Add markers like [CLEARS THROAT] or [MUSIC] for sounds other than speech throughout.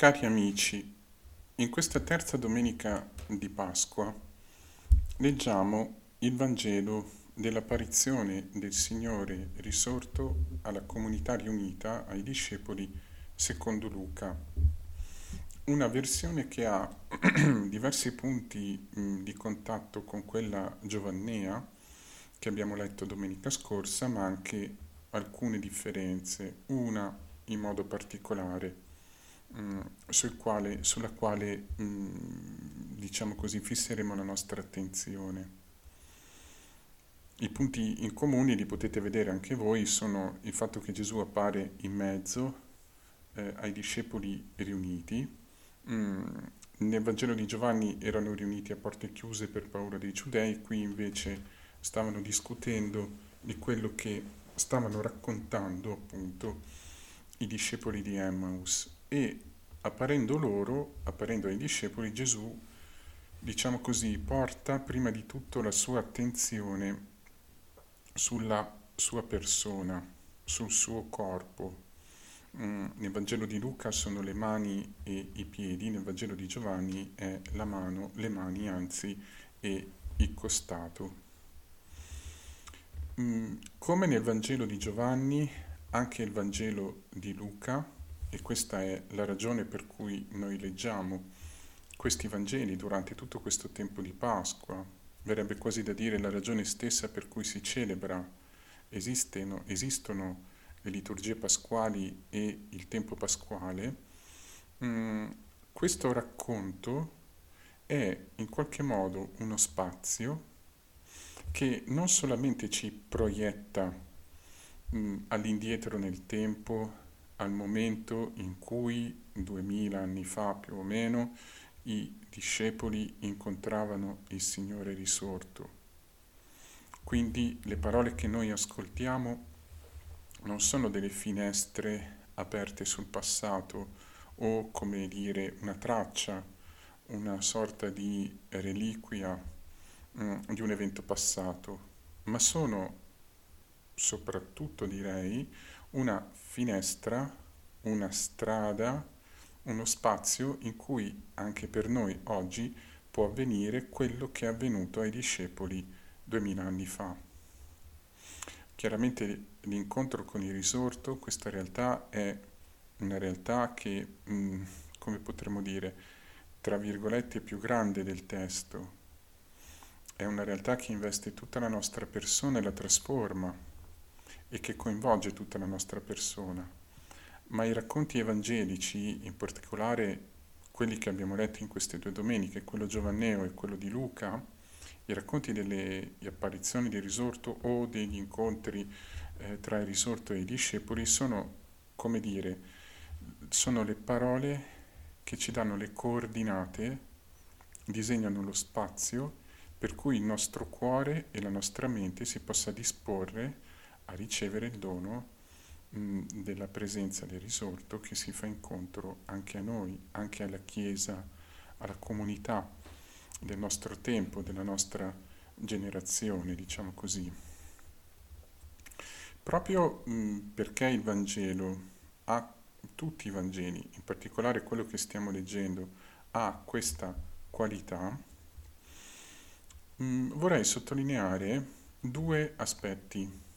Cari amici, in questa terza domenica di Pasqua leggiamo il Vangelo dell'apparizione del Signore risorto alla comunità riunita, ai discepoli, secondo Luca. Una versione che ha [CLEARS THROAT] diversi punti di contatto con quella giovannea che abbiamo letto domenica scorsa, ma anche alcune differenze, una in modo particolare Mm, sul quale, sulla quale mm, diciamo così fisseremo la nostra attenzione. I punti in comune li potete vedere anche voi sono il fatto che Gesù appare in mezzo eh, ai discepoli riuniti. Mm, nel Vangelo di Giovanni erano riuniti a porte chiuse per paura dei giudei, qui invece stavano discutendo di quello che stavano raccontando appunto i discepoli di Emmaus e apparendo loro, apparendo ai discepoli, Gesù, diciamo così, porta prima di tutto la sua attenzione sulla sua persona, sul suo corpo. Mm, nel Vangelo di Luca sono le mani e i piedi, nel Vangelo di Giovanni è la mano, le mani anzi e il costato. Mm, come nel Vangelo di Giovanni, anche il Vangelo di Luca e questa è la ragione per cui noi leggiamo questi Vangeli durante tutto questo tempo di Pasqua. Verrebbe quasi da dire la ragione stessa per cui si celebra. Esistono, esistono le liturgie pasquali e il tempo pasquale. Mm, questo racconto è in qualche modo uno spazio che non solamente ci proietta mm, all'indietro nel tempo, al momento in cui, duemila anni fa più o meno, i discepoli incontravano il Signore risorto. Quindi le parole che noi ascoltiamo non sono delle finestre aperte sul passato o come dire una traccia, una sorta di reliquia mm, di un evento passato, ma sono soprattutto direi una finestra, una strada, uno spazio in cui anche per noi oggi può avvenire quello che è avvenuto ai discepoli duemila anni fa. Chiaramente l'incontro con il risorto, questa realtà è una realtà che, mm, come potremmo dire, tra virgolette è più grande del testo. È una realtà che investe tutta la nostra persona e la trasforma e che coinvolge tutta la nostra persona. Ma i racconti evangelici, in particolare quelli che abbiamo letto in queste due domeniche, quello giovanneo e quello di Luca, i racconti delle apparizioni del risorto o degli incontri eh, tra il risorto e i discepoli sono, come dire, sono le parole che ci danno le coordinate, disegnano lo spazio per cui il nostro cuore e la nostra mente si possa disporre a ricevere il dono mh, della presenza del risorto che si fa incontro anche a noi, anche alla Chiesa, alla comunità del nostro tempo, della nostra generazione, diciamo così. Proprio mh, perché il Vangelo ha tutti i Vangeli, in particolare quello che stiamo leggendo, ha questa qualità, mh, vorrei sottolineare due aspetti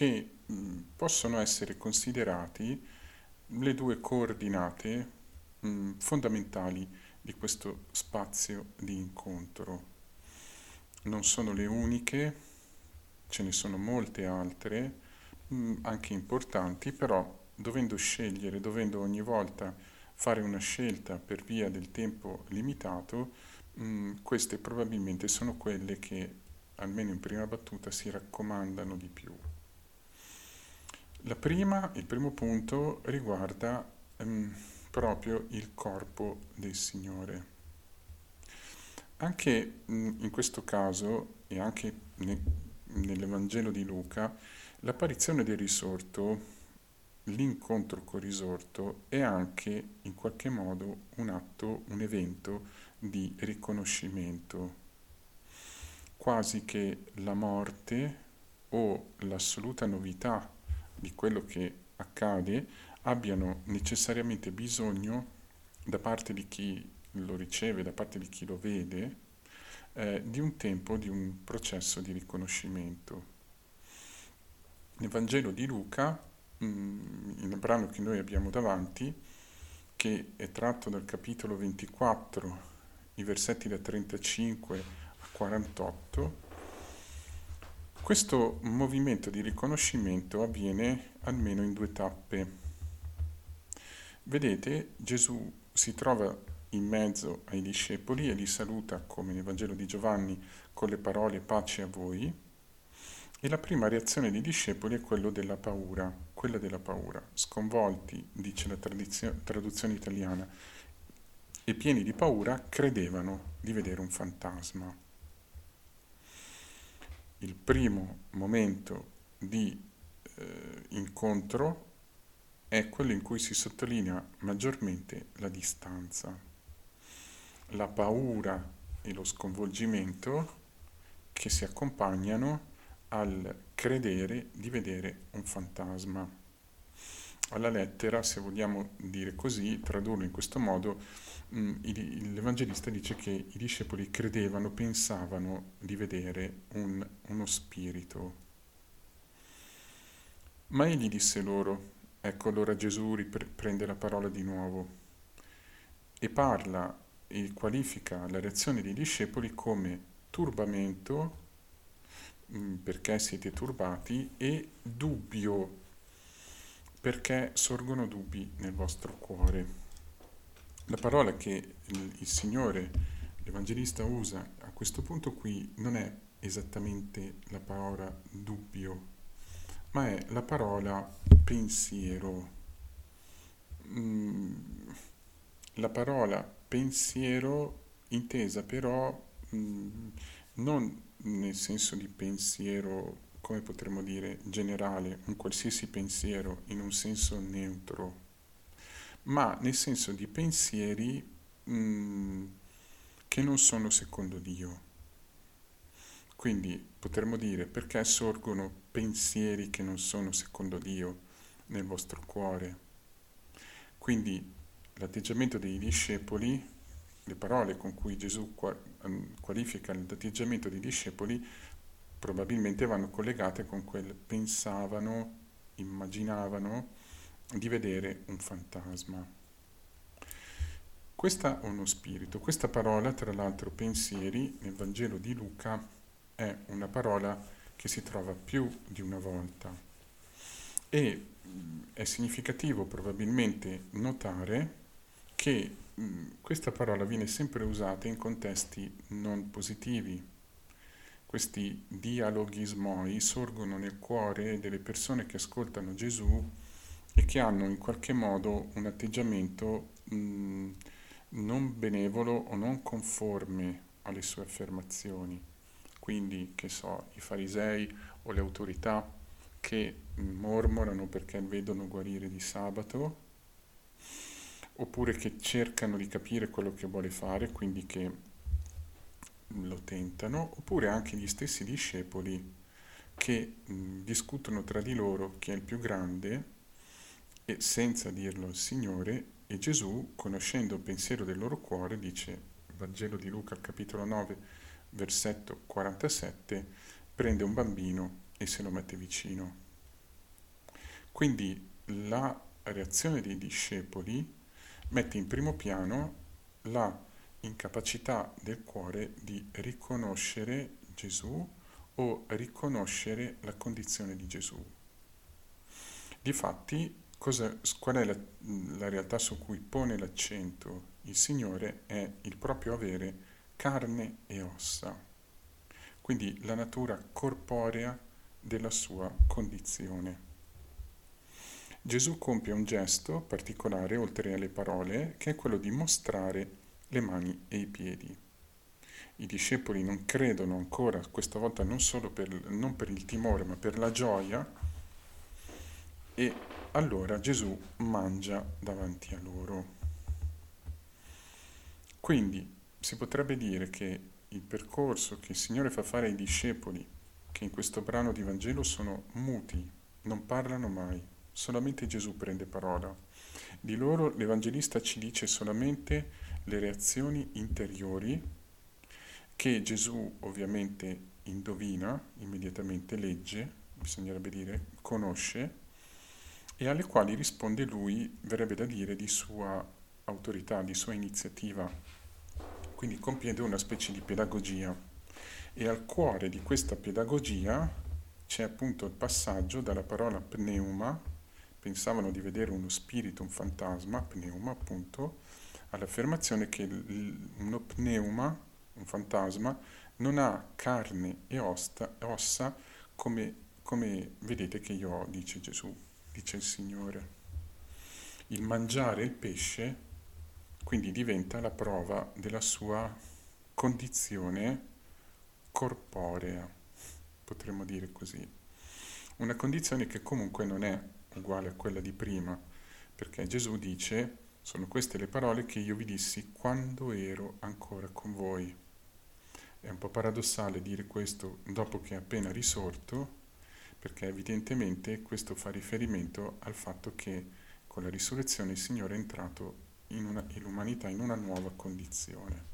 che mh, possono essere considerati le due coordinate mh, fondamentali di questo spazio di incontro. Non sono le uniche, ce ne sono molte altre, mh, anche importanti, però dovendo scegliere, dovendo ogni volta fare una scelta per via del tempo limitato, queste probabilmente sono quelle che, almeno in prima battuta, si raccomandano di più. Prima, il primo punto riguarda ehm, proprio il corpo del Signore. Anche mh, mm, in questo caso e anche ne, nell'Evangelo di Luca, l'apparizione del risorto, l'incontro col risorto è anche in qualche modo un atto, un evento di riconoscimento, quasi che la morte o l'assoluta novità di quello che accade abbiano necessariamente bisogno da parte di chi lo riceve, da parte di chi lo vede, eh, di un tempo, di un processo di riconoscimento. Nel Vangelo di Luca, mh, mm, il brano che noi abbiamo davanti, che è tratto dal capitolo 24, i versetti da 35 a 48, questo movimento di riconoscimento avviene almeno in due tappe. Vedete, Gesù si trova in mezzo ai discepoli e li saluta, come nel Vangelo di Giovanni, con le parole pace a voi. E la prima reazione dei discepoli è quella della paura, quella della paura. Sconvolti, dice la traduzione italiana, e pieni di paura, credevano di vedere un fantasma il primo momento di eh, incontro è quello in cui si sottolinea maggiormente la distanza, la paura e lo sconvolgimento che si accompagnano al credere di vedere un fantasma. Alla lettera, se vogliamo dire così, tradurlo in questo modo, Mm, l'Evangelista dice che i discepoli credevano, pensavano di vedere un, uno spirito. Ma egli disse loro, ecco allora Gesù riprende la parola di nuovo e parla e qualifica la reazione dei discepoli come turbamento, mm, perché siete turbati, e dubbio, perché sorgono dubbi nel vostro cuore. La parola che il, Signore, l'Evangelista, usa a questo punto qui non è esattamente la parola dubbio, ma è la parola pensiero. Mm, la parola pensiero intesa però mm, non nel senso di pensiero, come potremmo dire, generale, un qualsiasi pensiero in un senso neutro ma nel senso di pensieri mh, mm, che non sono secondo Dio. Quindi potremmo dire perché sorgono pensieri che non sono secondo Dio nel vostro cuore. Quindi l'atteggiamento dei discepoli, le parole con cui Gesù mm, qualifica l'atteggiamento dei discepoli, probabilmente vanno collegate con quel pensavano, immaginavano, di vedere un fantasma. Questo è uno spirito. Questa parola, tra l'altro, pensieri, nel Vangelo di Luca, è una parola che si trova più di una volta. E è significativo probabilmente notare che questa parola viene sempre usata in contesti non positivi. Questi dialoghismoi sorgono nel cuore delle persone che ascoltano Gesù e che hanno in qualche modo un atteggiamento mh, non benevolo o non conforme alle sue affermazioni. Quindi, che so, i farisei o le autorità che mormorano perché vedono guarire di sabato, oppure che cercano di capire quello che vuole fare, quindi che lo tentano, oppure anche gli stessi discepoli che mh, discutono tra di loro chi è il più grande e senza dirlo al Signore, e Gesù, conoscendo il pensiero del loro cuore, dice, Vangelo di Luca capitolo 9, versetto 47, prende un bambino e se lo mette vicino. Quindi la reazione dei discepoli mette in primo piano la incapacità del cuore di riconoscere Gesù o riconoscere la condizione di Gesù. Difatti Cosa, qual è la, la realtà su cui pone l'accento il Signore? È il proprio avere carne e ossa, quindi la natura corporea della sua condizione. Gesù compie un gesto particolare oltre alle parole, che è quello di mostrare le mani e i piedi. I discepoli non credono ancora, questa volta non solo per, non per il timore, ma per la gioia, e allora Gesù mangia davanti a loro. Quindi si potrebbe dire che il percorso che il Signore fa fare ai discepoli, che in questo brano di Vangelo sono muti, non parlano mai, solamente Gesù prende parola. Di loro l'Evangelista ci dice solamente le reazioni interiori che Gesù ovviamente indovina, immediatamente legge, bisognerebbe dire, conosce e alle quali risponde lui, verrebbe da dire, di sua autorità, di sua iniziativa, quindi compiendo una specie di pedagogia. E al cuore di questa pedagogia c'è appunto il passaggio dalla parola pneuma, pensavano di vedere uno spirito, un fantasma, pneuma appunto, all'affermazione che uno pneuma, un fantasma, non ha carne e osta, ossa come, come vedete che io ho, dice Gesù dice il Signore. Il mangiare il pesce quindi diventa la prova della sua condizione corporea, potremmo dire così. Una condizione che comunque non è uguale a quella di prima, perché Gesù dice, sono queste le parole che io vi dissi quando ero ancora con voi. È un po' paradossale dire questo dopo che è appena risorto, perché evidentemente questo fa riferimento al fatto che con la risurrezione il Signore è entrato in, una, in l'umanità in una nuova condizione.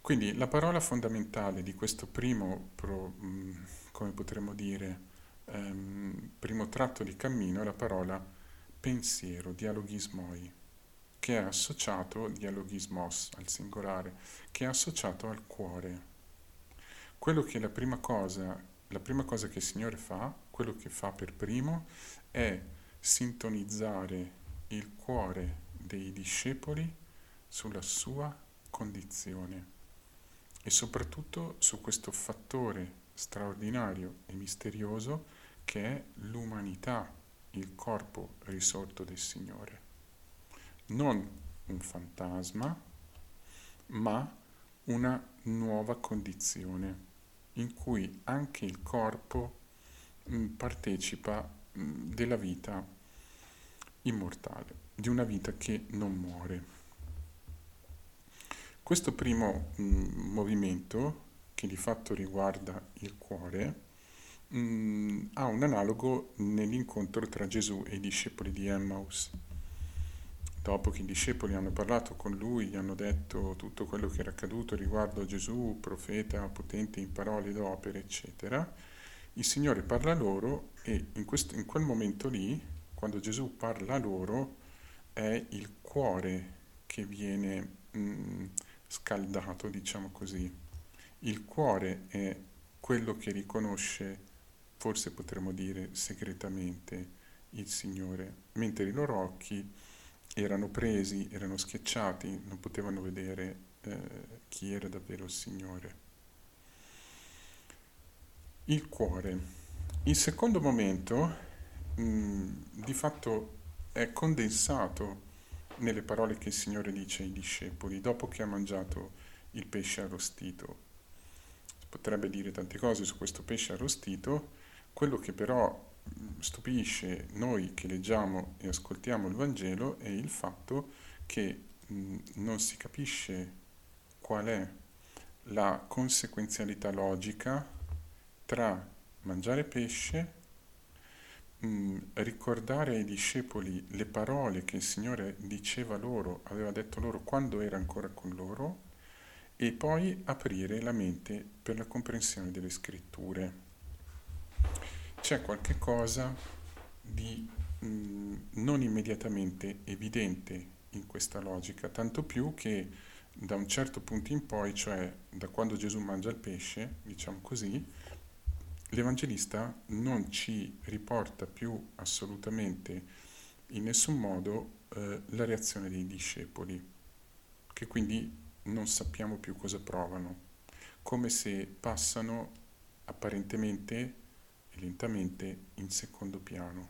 Quindi la parola fondamentale di questo primo, pro, come potremmo dire, ehm, primo tratto di cammino è la parola pensiero, dialoghismoi, che è associato, dialoghismos al singolare, che è associato al cuore. Quello che la prima cosa la prima cosa che il Signore fa, quello che fa per primo, è sintonizzare il cuore dei discepoli sulla sua condizione e soprattutto su questo fattore straordinario e misterioso che è l'umanità, il corpo risorto del Signore. Non un fantasma, ma una nuova condizione in cui anche il corpo mm, partecipa mm, della vita immortale, di una vita che non muore. Questo primo mm, movimento, che di fatto riguarda il cuore, ha un analogo nell'incontro tra Gesù e i discepoli di Emmaus dopo che i discepoli hanno parlato con lui, gli hanno detto tutto quello che era accaduto riguardo a Gesù, profeta potente in parole ed opere, eccetera, il Signore parla loro e in, questo, in quel momento lì, quando Gesù parla loro, è il cuore che viene mh, mm, scaldato, diciamo così. Il cuore è quello che riconosce, forse potremmo dire segretamente, il Signore, mentre i loro occhi erano presi, erano schiacciati, non potevano vedere eh, chi era davvero il Signore. Il cuore. Il secondo momento mh, mm, di fatto è condensato nelle parole che il Signore dice ai discepoli dopo che ha mangiato il pesce arrostito. Si potrebbe dire tante cose su questo pesce arrostito, quello che però stupisce noi che leggiamo e ascoltiamo il Vangelo è il fatto che mh, non si capisce qual è la conseguenzialità logica tra mangiare pesce, mh, ricordare ai discepoli le parole che il Signore diceva loro, aveva detto loro quando era ancora con loro, e poi aprire la mente per la comprensione delle scritture c'è qualche cosa di mh, mm, non immediatamente evidente in questa logica, tanto più che da un certo punto in poi, cioè da quando Gesù mangia il pesce, diciamo così, l'Evangelista non ci riporta più assolutamente in nessun modo eh, la reazione dei discepoli, che quindi non sappiamo più cosa provano, come se passano apparentemente e lentamente in secondo piano.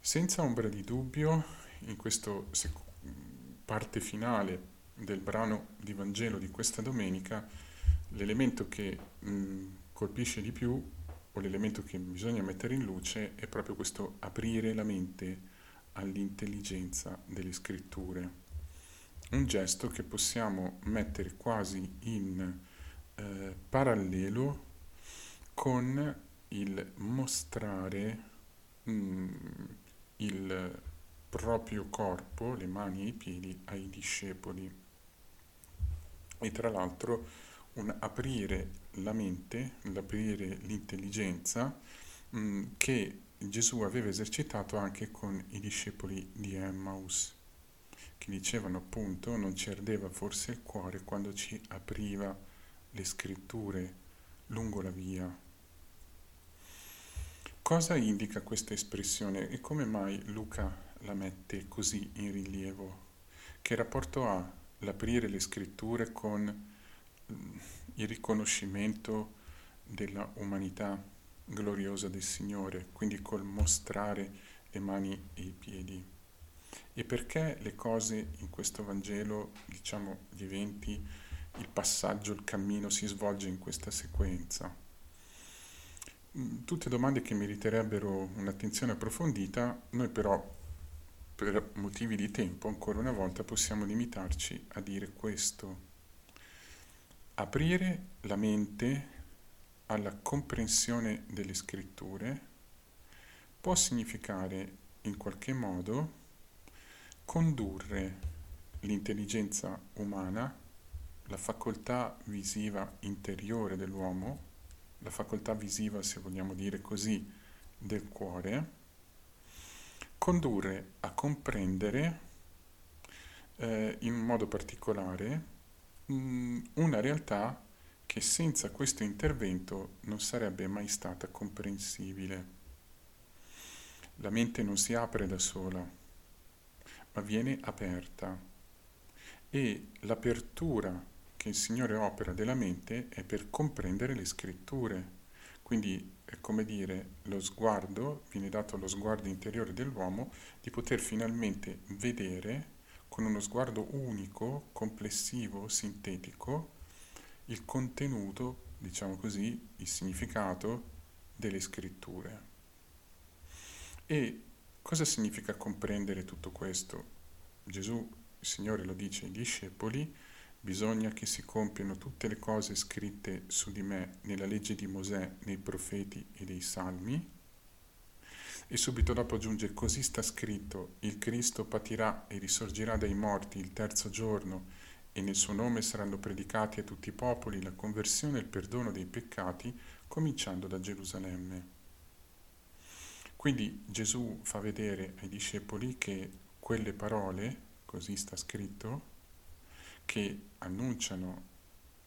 Senza ombra di dubbio, in questa sec- parte finale del brano di Vangelo di questa domenica, l'elemento che mh, colpisce di più o l'elemento che bisogna mettere in luce è proprio questo aprire la mente all'intelligenza delle scritture. Un gesto che possiamo mettere quasi in eh, parallelo con il mostrare mh, mm, il proprio corpo, le mani e i piedi, ai discepoli. E tra l'altro un aprire la mente, l'aprire l'intelligenza mh, mm, che Gesù aveva esercitato anche con i discepoli di Emmaus, che dicevano appunto non ci ardeva forse il cuore quando ci apriva le scritture lungo la via. Cosa indica questa espressione e come mai Luca la mette così in rilievo? Che rapporto ha l'aprire le scritture con mm, il riconoscimento della umanità gloriosa del Signore, quindi col mostrare le mani e i piedi? E perché le cose in questo Vangelo, diciamo, gli eventi, il passaggio, il cammino si svolge in questa sequenza? Mm, tutte domande che meriterebbero un'attenzione approfondita, noi però per motivi di tempo ancora una volta possiamo limitarci a dire questo. Aprire la mente alla comprensione delle scritture può significare in qualche modo condurre l'intelligenza umana, la facoltà visiva interiore dell'uomo, la facoltà visiva, se vogliamo dire così, del cuore, condurre a comprendere eh, in modo particolare mh, mm, una realtà che senza questo intervento non sarebbe mai stata comprensibile. La mente non si apre da sola, ma viene aperta e l'apertura che il Signore opera della mente è per comprendere le scritture. Quindi è come dire, lo sguardo, viene dato allo sguardo interiore dell'uomo di poter finalmente vedere con uno sguardo unico, complessivo, sintetico, il contenuto, diciamo così, il significato delle scritture. E cosa significa comprendere tutto questo? Gesù, il Signore lo dice ai discepoli, Bisogna che si compiano tutte le cose scritte su di me nella legge di Mosè, nei profeti e dei salmi. E subito dopo aggiunge, così sta scritto, il Cristo patirà e risorgerà dai morti il terzo giorno e nel suo nome saranno predicati a tutti i popoli la conversione e il perdono dei peccati, cominciando da Gerusalemme. Quindi Gesù fa vedere ai discepoli che quelle parole, così sta scritto, che annunciano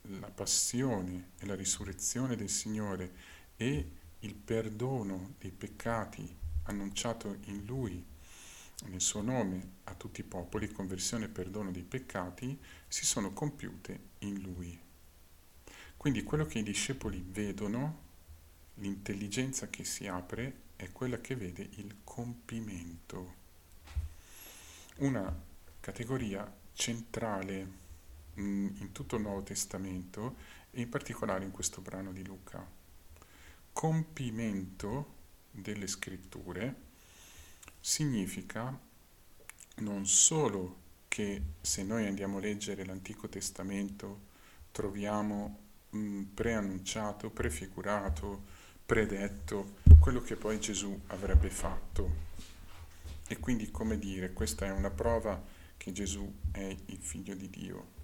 la passione e la risurrezione del Signore e il perdono dei peccati annunciato in Lui, nel suo nome, a tutti i popoli, conversione e perdono dei peccati, si sono compiute in Lui. Quindi quello che i discepoli vedono, l'intelligenza che si apre, è quella che vede il compimento. Una categoria centrale in tutto il Nuovo Testamento e in particolare in questo brano di Luca. Compimento delle scritture significa non solo che se noi andiamo a leggere l'Antico Testamento troviamo mh, preannunciato, prefigurato, predetto quello che poi Gesù avrebbe fatto. E quindi, come dire, questa è una prova che Gesù è il figlio di Dio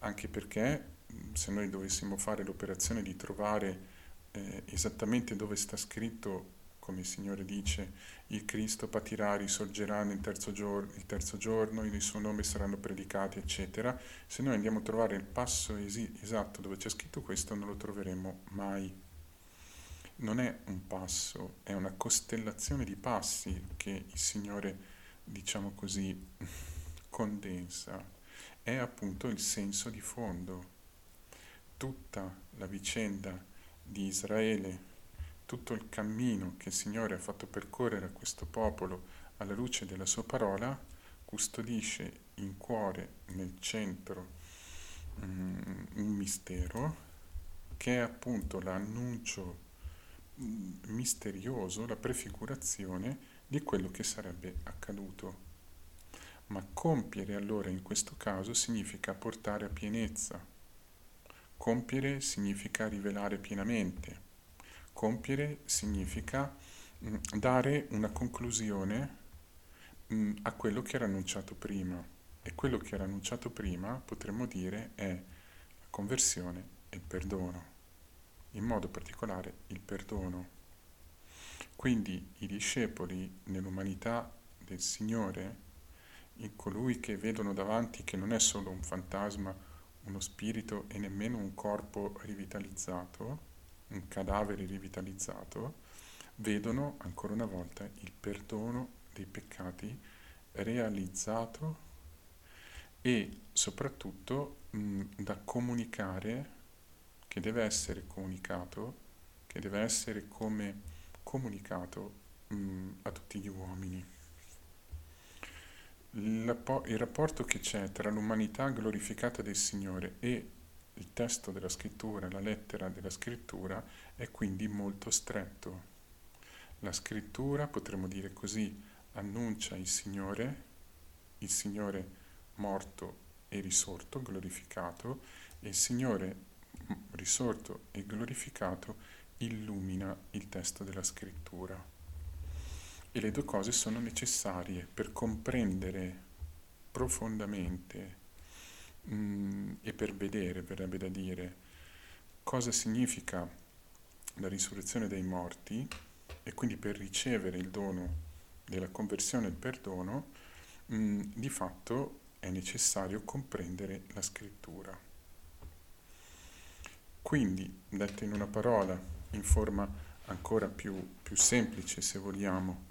anche perché se noi dovessimo fare l'operazione di trovare eh, esattamente dove sta scritto, come il Signore dice, il Cristo patirà, risorgerà nel terzo giorno, il terzo giorno, il suo nome saranno predicati, eccetera, se noi andiamo a trovare il passo esi- esatto dove c'è scritto questo, non lo troveremo mai. Non è un passo, è una costellazione di passi che il Signore, diciamo così, [LAUGHS] condensa è appunto il senso di fondo. Tutta la vicenda di Israele, tutto il cammino che il Signore ha fatto percorrere a questo popolo alla luce della sua parola, custodisce in cuore, nel centro, um, un mistero che è appunto l'annuncio mm, misterioso, la prefigurazione di quello che sarebbe accaduto ma compiere allora in questo caso significa portare a pienezza. Compiere significa rivelare pienamente. Compiere significa mh, dare una conclusione mh, a quello che era annunciato prima. E quello che era annunciato prima, potremmo dire, è la conversione e il perdono, in modo particolare il perdono. Quindi i discepoli nell'umanità del Signore, in colui che vedono davanti che non è solo un fantasma, uno spirito e nemmeno un corpo rivitalizzato, un cadavere rivitalizzato, vedono ancora una volta il perdono dei peccati realizzato e soprattutto mh, da comunicare, che deve essere comunicato, che deve essere come comunicato mh, a tutti gli uomini. Il rapporto che c'è tra l'umanità glorificata del Signore e il testo della scrittura, la lettera della scrittura, è quindi molto stretto. La scrittura, potremmo dire così, annuncia il Signore, il Signore morto e risorto, glorificato, e il Signore risorto e glorificato illumina il testo della scrittura. E le due cose sono necessarie per comprendere profondamente mh, mm, e per vedere, verrebbe da dire, cosa significa la risurrezione dei morti e quindi per ricevere il dono della conversione e il perdono, mh, mm, di fatto è necessario comprendere la scrittura. Quindi, detto in una parola, in forma ancora più, più semplice se vogliamo,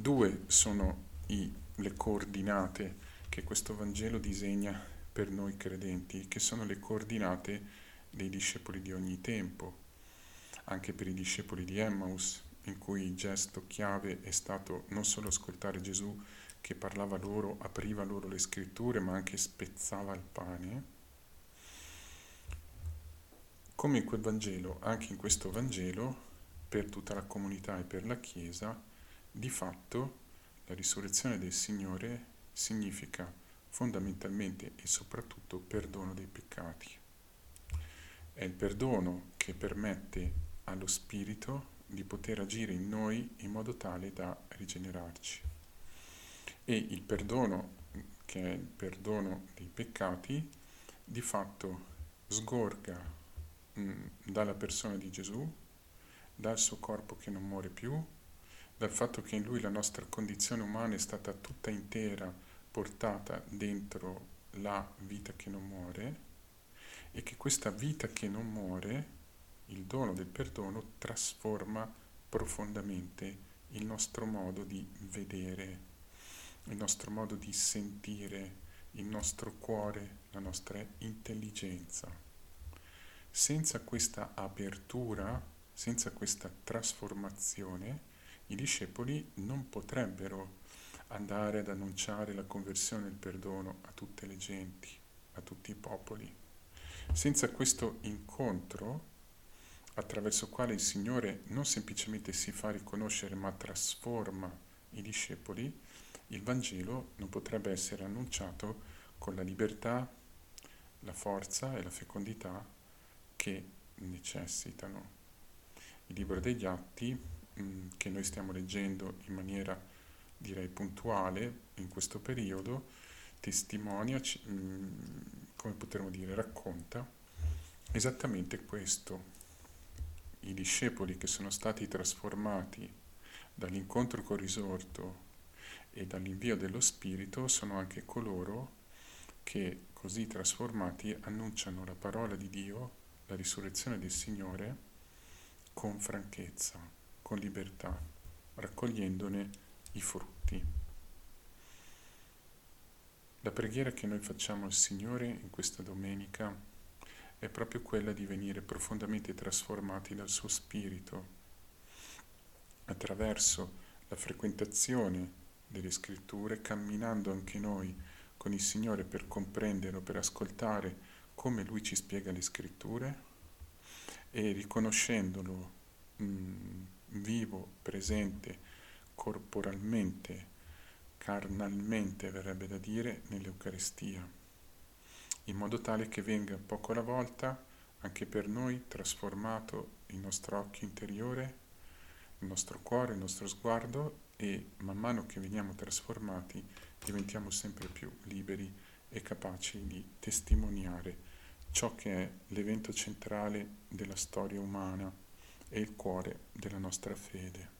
due sono i, le coordinate che questo Vangelo disegna per noi credenti, che sono le coordinate dei discepoli di ogni tempo, anche per i discepoli di Emmaus, in cui il gesto chiave è stato non solo ascoltare Gesù che parlava loro, apriva loro le scritture, ma anche spezzava il pane. Come in quel Vangelo, anche in questo Vangelo, per tutta la comunità e per la Chiesa, di fatto la risurrezione del Signore significa fondamentalmente e soprattutto perdono dei peccati. È il perdono che permette allo Spirito di poter agire in noi in modo tale da rigenerarci. E il perdono, che è il perdono dei peccati, di fatto sgorga mh, dalla persona di Gesù, dal suo corpo che non muore più, dal fatto che in lui la nostra condizione umana è stata tutta intera portata dentro la vita che non muore e che questa vita che non muore il dono del perdono trasforma profondamente il nostro modo di vedere, il nostro modo di sentire, il nostro cuore, la nostra intelligenza. Senza questa apertura, senza questa trasformazione, i discepoli non potrebbero andare ad annunciare la conversione e il perdono a tutte le genti, a tutti i popoli. Senza questo incontro attraverso il quale il Signore non semplicemente si fa riconoscere ma trasforma i discepoli, il Vangelo non potrebbe essere annunciato con la libertà, la forza e la fecondità che necessitano. Il libro degli Atti, mm, che noi stiamo leggendo in maniera direi puntuale in questo periodo, testimonia, mm, come potremmo dire, racconta esattamente questo, i discepoli che sono stati trasformati dall'incontro col risorto e dall'invio dello Spirito sono anche coloro che, così trasformati, annunciano la parola di Dio, la risurrezione del Signore, con franchezza, con libertà, raccogliendone i frutti. La preghiera che noi facciamo al Signore in questa domenica è proprio quella di venire profondamente trasformati dal suo spirito attraverso la frequentazione delle scritture, camminando anche noi con il Signore per comprendere o per ascoltare come Lui ci spiega le scritture e riconoscendolo mh, mm, vivo, presente, corporalmente, carnalmente verrebbe da dire, nell'Eucaristia in modo tale che venga poco alla volta anche per noi trasformato il nostro occhio interiore, il nostro cuore, il nostro sguardo e man mano che veniamo trasformati diventiamo sempre più liberi e capaci di testimoniare ciò che è l'evento centrale della storia umana e il cuore della nostra fede.